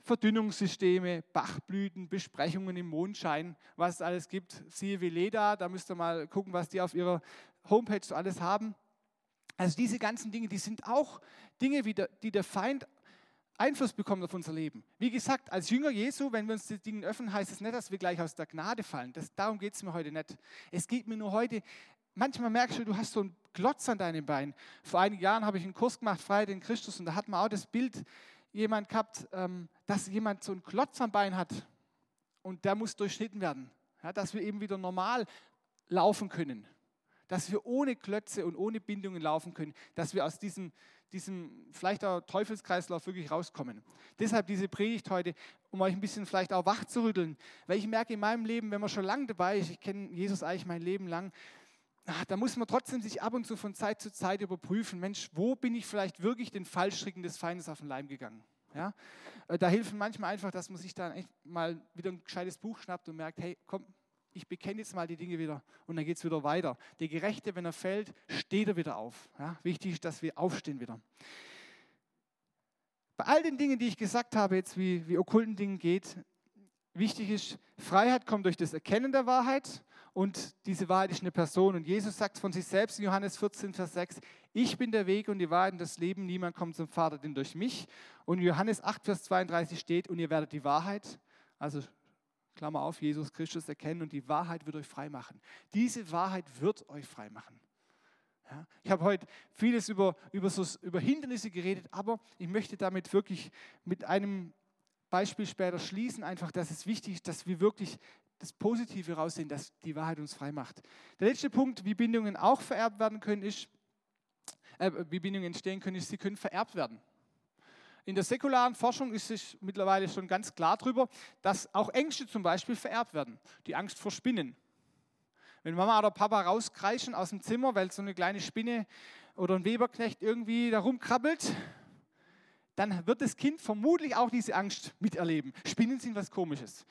Verdünnungssysteme, Bachblüten, Besprechungen im Mondschein, was es alles gibt. Siehe Veleda, da müsst ihr mal gucken, was die auf ihrer Homepage so alles haben. Also diese ganzen Dinge, die sind auch Dinge, die der Feind Einfluss bekommt auf unser Leben. Wie gesagt, als Jünger Jesu, wenn wir uns die Dinge öffnen, heißt es nicht, dass wir gleich aus der Gnade fallen. Das, darum geht es mir heute nicht. Es geht mir nur heute, manchmal merkst du, du hast so einen Klotz an deinem Bein. Vor einigen Jahren habe ich einen Kurs gemacht, Freiheit in Christus, und da hat man auch das Bild jemand gehabt, ähm, dass jemand so einen Klotz am Bein hat und der muss durchschnitten werden. Ja, dass wir eben wieder normal laufen können dass wir ohne Klötze und ohne Bindungen laufen können, dass wir aus diesem, diesem vielleicht auch Teufelskreislauf wirklich rauskommen. Deshalb diese Predigt heute, um euch ein bisschen vielleicht auch wach zu rütteln, weil ich merke in meinem Leben, wenn man schon lange dabei ist, ich kenne Jesus eigentlich mein Leben lang, ah, da muss man trotzdem sich ab und zu von Zeit zu Zeit überprüfen, Mensch, wo bin ich vielleicht wirklich den Fallstricken des Feindes auf den Leim gegangen? Ja? Äh, da hilft manchmal einfach, dass man sich dann mal wieder ein gescheites Buch schnappt und merkt, hey, komm, ich bekenne jetzt mal die Dinge wieder und dann geht es wieder weiter. Der Gerechte, wenn er fällt, steht er wieder auf. Ja, wichtig ist, dass wir aufstehen wieder. Bei all den Dingen, die ich gesagt habe, jetzt wie, wie okkulten Dingen geht, wichtig ist, Freiheit kommt durch das Erkennen der Wahrheit und diese Wahrheit ist eine Person. Und Jesus sagt von sich selbst in Johannes 14, Vers 6, ich bin der Weg und die Wahrheit und das Leben, niemand kommt zum Vater, denn durch mich. Und in Johannes 8, Vers 32 steht, und ihr werdet die Wahrheit, also Klammer auf, Jesus Christus erkennen und die Wahrheit wird euch frei machen. Diese Wahrheit wird euch frei machen. Ja, ich habe heute vieles über, über, so, über Hindernisse geredet, aber ich möchte damit wirklich mit einem Beispiel später schließen, einfach, dass es wichtig ist, dass wir wirklich das Positive raussehen, dass die Wahrheit uns frei macht. Der letzte Punkt, wie Bindungen auch vererbt werden können, ist, äh, wie Bindungen entstehen können, ist, sie können vererbt werden. In der säkularen Forschung ist es mittlerweile schon ganz klar darüber, dass auch Ängste zum Beispiel vererbt werden. Die Angst vor Spinnen. Wenn Mama oder Papa rauskreischen aus dem Zimmer, weil so eine kleine Spinne oder ein Weberknecht irgendwie da rumkrabbelt, dann wird das Kind vermutlich auch diese Angst miterleben. Spinnen sind was Komisches.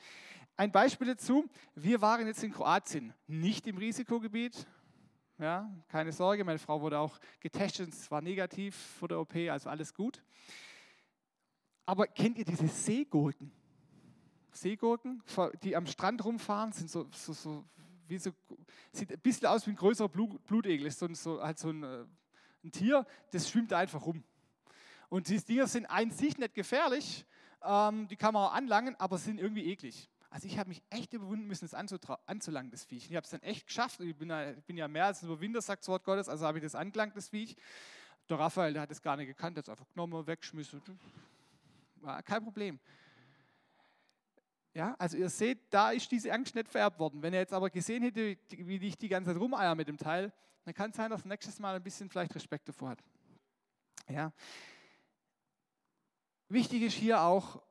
Ein Beispiel dazu, wir waren jetzt in Kroatien, nicht im Risikogebiet. Ja, keine Sorge, meine Frau wurde auch getestet, es war negativ vor der OP, also alles gut. Aber kennt ihr diese Seegurken? Seegurken, die am Strand rumfahren, sind so, so, so wie so, sieht ein bisschen aus wie ein größerer Blutegel, ist so, so, halt so ein, äh, ein, Tier, das schwimmt einfach rum. Und diese Dinger sind an sich nicht gefährlich, ähm, die kann man auch anlangen, aber sind irgendwie eklig. Also ich habe mich echt überwunden müssen, das anzulangen, das Viech. Ich habe es dann echt geschafft. Ich bin, ja, bin ja mehr als ein Überwinder, sagt das Wort Gottes, also habe ich das angelangt, das Viech. Der Raphael, der hat es gar nicht gekannt, hat es einfach genommen, weggeschmissen. Kein Problem. Ja, also ihr seht, da ist diese Angst nicht vererbt worden. Wenn ihr jetzt aber gesehen hätte, wie ich die ganze Zeit rumeier mit dem Teil, dann kann es sein, dass nächstes Mal ein bisschen vielleicht Respekt davor hat. Ja. Wichtig ist hier auch,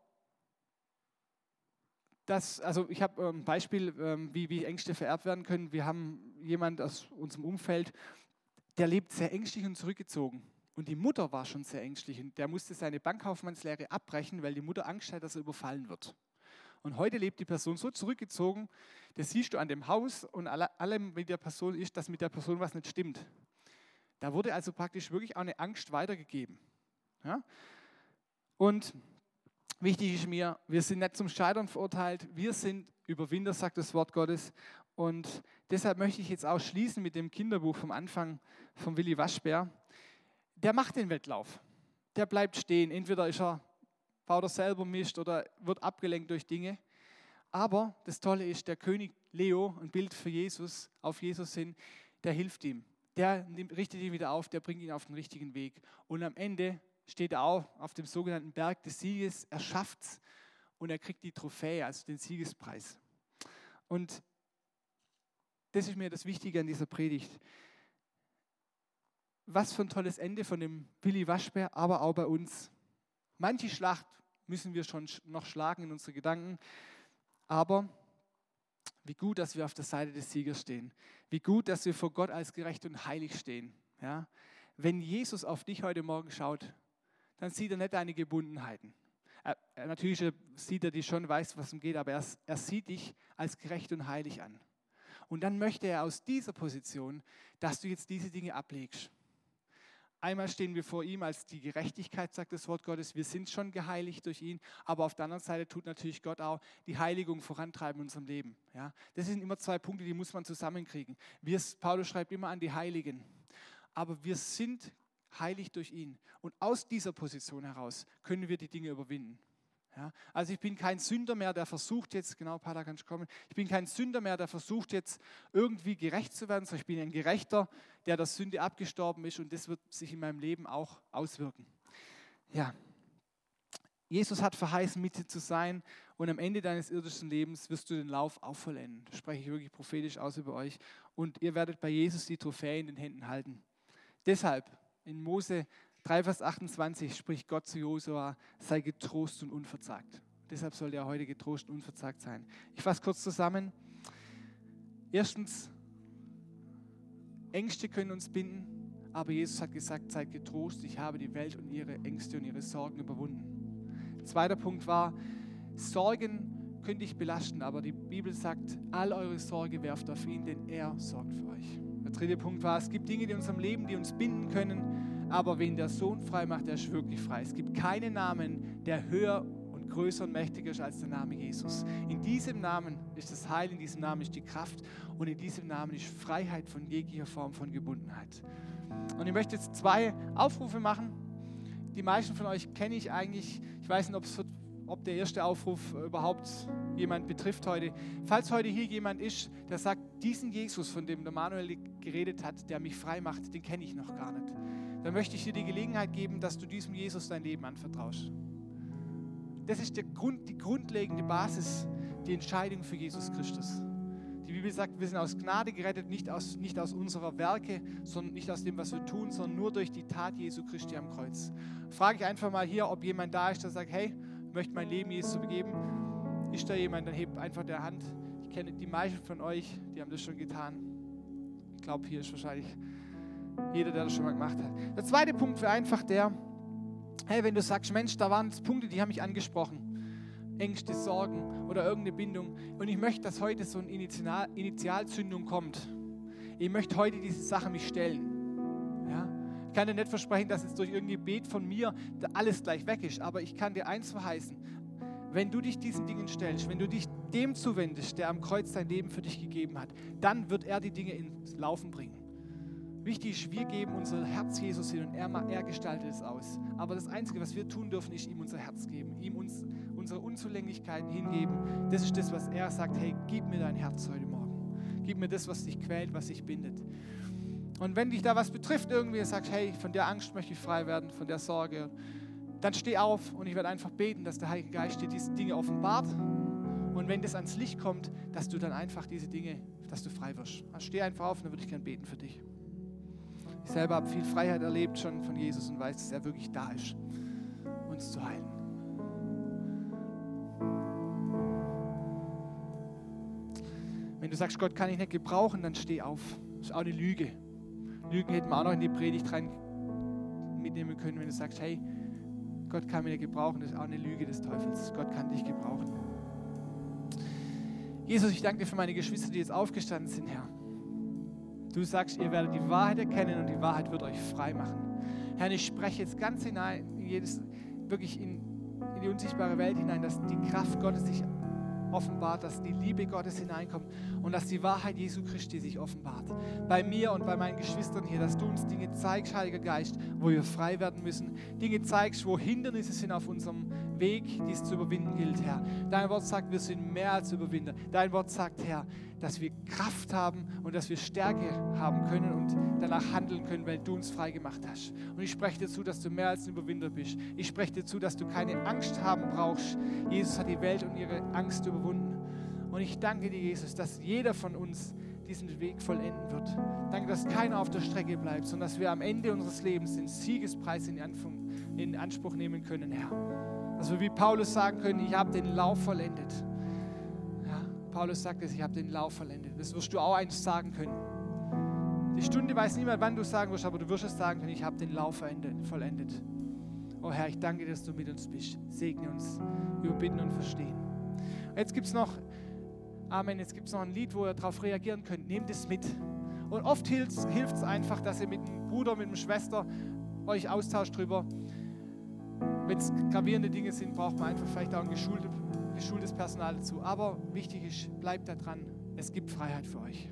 dass, also ich habe ein ähm, Beispiel, ähm, wie, wie Ängste vererbt werden können. Wir haben jemanden aus unserem Umfeld, der lebt sehr ängstlich und zurückgezogen. Und die Mutter war schon sehr ängstlich und der musste seine Bankkaufmannslehre abbrechen, weil die Mutter Angst hat, dass er überfallen wird. Und heute lebt die Person so zurückgezogen, das siehst du an dem Haus und allem mit der Person ist, dass mit der Person was nicht stimmt. Da wurde also praktisch wirklich auch eine Angst weitergegeben. Ja? Und wichtig ist mir, wir sind nicht zum Scheitern verurteilt, wir sind Überwinder, sagt das Wort Gottes. Und deshalb möchte ich jetzt auch schließen mit dem Kinderbuch vom Anfang von Willi Waschbär der macht den Wettlauf. Der bleibt stehen. Entweder ist er, baut er selber Mist oder wird abgelenkt durch Dinge. Aber das Tolle ist, der König Leo, ein Bild für Jesus, auf Jesus hin, der hilft ihm. Der richtet ihn wieder auf, der bringt ihn auf den richtigen Weg. Und am Ende steht er auch auf dem sogenannten Berg des Sieges. Er schafft es und er kriegt die Trophäe, also den Siegespreis. Und das ist mir das Wichtige an dieser Predigt was für ein tolles Ende von dem Willi Waschbär, aber auch bei uns. Manche Schlacht müssen wir schon noch schlagen in unsere Gedanken, aber wie gut, dass wir auf der Seite des Siegers stehen. Wie gut, dass wir vor Gott als gerecht und heilig stehen. Ja? Wenn Jesus auf dich heute Morgen schaut, dann sieht er nicht deine Gebundenheiten. Er, natürlich sieht er dich schon, weiß, was es geht, aber er, er sieht dich als gerecht und heilig an. Und dann möchte er aus dieser Position, dass du jetzt diese Dinge ablegst. Einmal stehen wir vor ihm als die Gerechtigkeit, sagt das Wort Gottes. Wir sind schon geheiligt durch ihn, aber auf der anderen Seite tut natürlich Gott auch die Heiligung vorantreiben in unserem Leben. Ja, das sind immer zwei Punkte, die muss man zusammenkriegen. Wir, Paulus schreibt immer an die Heiligen, aber wir sind heilig durch ihn. Und aus dieser Position heraus können wir die Dinge überwinden. Ja, also ich bin kein Sünder mehr, der versucht jetzt, genau, Pater, kannst du kommen, ich bin kein Sünder mehr, der versucht jetzt irgendwie gerecht zu werden, sondern ich bin ein Gerechter, der der Sünde abgestorben ist und das wird sich in meinem Leben auch auswirken. Ja, Jesus hat verheißen, Mitte zu sein und am Ende deines irdischen Lebens wirst du den Lauf auch vollenden. Das spreche ich wirklich prophetisch aus über euch und ihr werdet bei Jesus die Trophäe in den Händen halten. Deshalb in Mose 3, Vers 28 spricht Gott zu Josua, sei getrost und unverzagt. Deshalb soll er heute getrost und unverzagt sein. Ich fasse kurz zusammen. Erstens, Ängste können uns binden, aber Jesus hat gesagt, seid getrost, ich habe die Welt und ihre Ängste und ihre Sorgen überwunden. Zweiter Punkt war, Sorgen können dich belasten, aber die Bibel sagt, all eure Sorge werft auf ihn, denn er sorgt für euch. Der dritte Punkt war, es gibt Dinge in unserem Leben, die uns binden können, aber wen der Sohn frei macht, der ist wirklich frei. Es gibt keinen Namen, der höher und größer und mächtiger ist als der Name Jesus. In diesem Namen ist das Heil, in diesem Namen ist die Kraft und in diesem Namen ist Freiheit von jeglicher Form von Gebundenheit. Und ich möchte jetzt zwei Aufrufe machen. Die meisten von euch kenne ich eigentlich. Ich weiß nicht, ob der erste Aufruf überhaupt jemand betrifft heute. Falls heute hier jemand ist, der sagt, diesen Jesus, von dem der Manuel geredet hat, der mich frei macht, den kenne ich noch gar nicht dann möchte ich dir die Gelegenheit geben, dass du diesem Jesus dein Leben anvertraust. Das ist Grund, die grundlegende Basis, die Entscheidung für Jesus Christus. Die Bibel sagt, wir sind aus Gnade gerettet, nicht aus, nicht aus unserer Werke, sondern nicht aus dem, was wir tun, sondern nur durch die Tat Jesu Christi am Kreuz. Frage ich einfach mal hier, ob jemand da ist, der sagt, hey, ich möchte mein Leben Jesus begeben. Ist da jemand, dann hebt einfach der Hand. Ich kenne die meisten von euch, die haben das schon getan. Ich glaube, hier ist wahrscheinlich jeder, der das schon mal gemacht hat. Der zweite Punkt wäre einfach der, hey, wenn du sagst, Mensch, da waren Punkte, die haben mich angesprochen. Ängste, Sorgen oder irgendeine Bindung. Und ich möchte, dass heute so eine Initial Initialzündung kommt. Ich möchte heute diese Sache mich stellen. Ja? Ich kann dir nicht versprechen, dass jetzt durch irgendein Gebet von mir alles gleich weg ist, aber ich kann dir eins verheißen. Wenn du dich diesen Dingen stellst, wenn du dich dem zuwendest, der am Kreuz sein Leben für dich gegeben hat, dann wird er die Dinge ins Laufen bringen. Wichtig ist, wir geben unser Herz Jesus hin und er, er gestaltet es aus. Aber das Einzige, was wir tun dürfen, ist ihm unser Herz geben, ihm uns, unsere Unzulänglichkeiten hingeben. Das ist das, was er sagt, hey, gib mir dein Herz heute Morgen. Gib mir das, was dich quält, was dich bindet. Und wenn dich da was betrifft, irgendwie sagst, hey, von der Angst möchte ich frei werden, von der Sorge, dann steh auf und ich werde einfach beten, dass der Heilige Geist dir diese Dinge offenbart. Und wenn das ans Licht kommt, dass du dann einfach diese Dinge, dass du frei wirst. Also steh einfach auf und dann würde ich gerne beten für dich. Ich selber habe viel Freiheit erlebt schon von Jesus und weiß, dass er wirklich da ist, uns zu heilen. Wenn du sagst, Gott kann ich nicht gebrauchen, dann steh auf. Das ist auch eine Lüge. Lügen hätten wir auch noch in die Predigt rein mitnehmen können, wenn du sagst, hey, Gott kann mich nicht gebrauchen, das ist auch eine Lüge des Teufels. Gott kann dich gebrauchen. Jesus, ich danke dir für meine Geschwister, die jetzt aufgestanden sind, Herr. Du sagst, ihr werdet die Wahrheit erkennen und die Wahrheit wird euch frei machen. Herr, ich spreche jetzt ganz hinein, in jedes, wirklich in, in die unsichtbare Welt hinein, dass die Kraft Gottes sich offenbart, dass die Liebe Gottes hineinkommt und dass die Wahrheit Jesu Christi sich offenbart. Bei mir und bei meinen Geschwistern hier, dass du uns Dinge zeigst, Heiliger Geist, wo wir frei werden müssen. Dinge zeigst, wo Hindernisse sind auf unserem Weg, die es zu überwinden gilt, Herr. Dein Wort sagt, wir sind mehr als Überwinder. Dein Wort sagt, Herr, dass wir Kraft haben und dass wir Stärke haben können und danach handeln können, weil du uns frei gemacht hast. Und ich spreche dir zu, dass du mehr als ein Überwinder bist. Ich spreche dir zu, dass du keine Angst haben brauchst. Jesus hat die Welt und ihre Angst überwunden. Und ich danke dir, Jesus, dass jeder von uns diesen Weg vollenden wird. Danke, dass keiner auf der Strecke bleibt, sondern dass wir am Ende unseres Lebens den Siegespreis in Anspruch nehmen können, Herr. Dass wir wie Paulus sagen können, ich habe den Lauf vollendet. Ja, Paulus sagt es, ich habe den Lauf vollendet. Das wirst du auch eins sagen können. Die Stunde weiß niemand, wann du es sagen wirst, aber du wirst es sagen können, ich habe den Lauf vollendet. Oh Herr, ich danke dass du mit uns bist. Segne uns, wir bitten und verstehen. Jetzt gibt es noch Amen. Jetzt gibt es noch ein Lied, wo ihr darauf reagieren könnt. Nehmt es mit. Und oft hilft es einfach, dass ihr mit einem Bruder, mit einer Schwester euch austauscht drüber. Wenn es gravierende Dinge sind, braucht man einfach vielleicht auch ein geschultes, Personal dazu. Aber wichtig ist, bleibt da dran. Es gibt Freiheit für euch.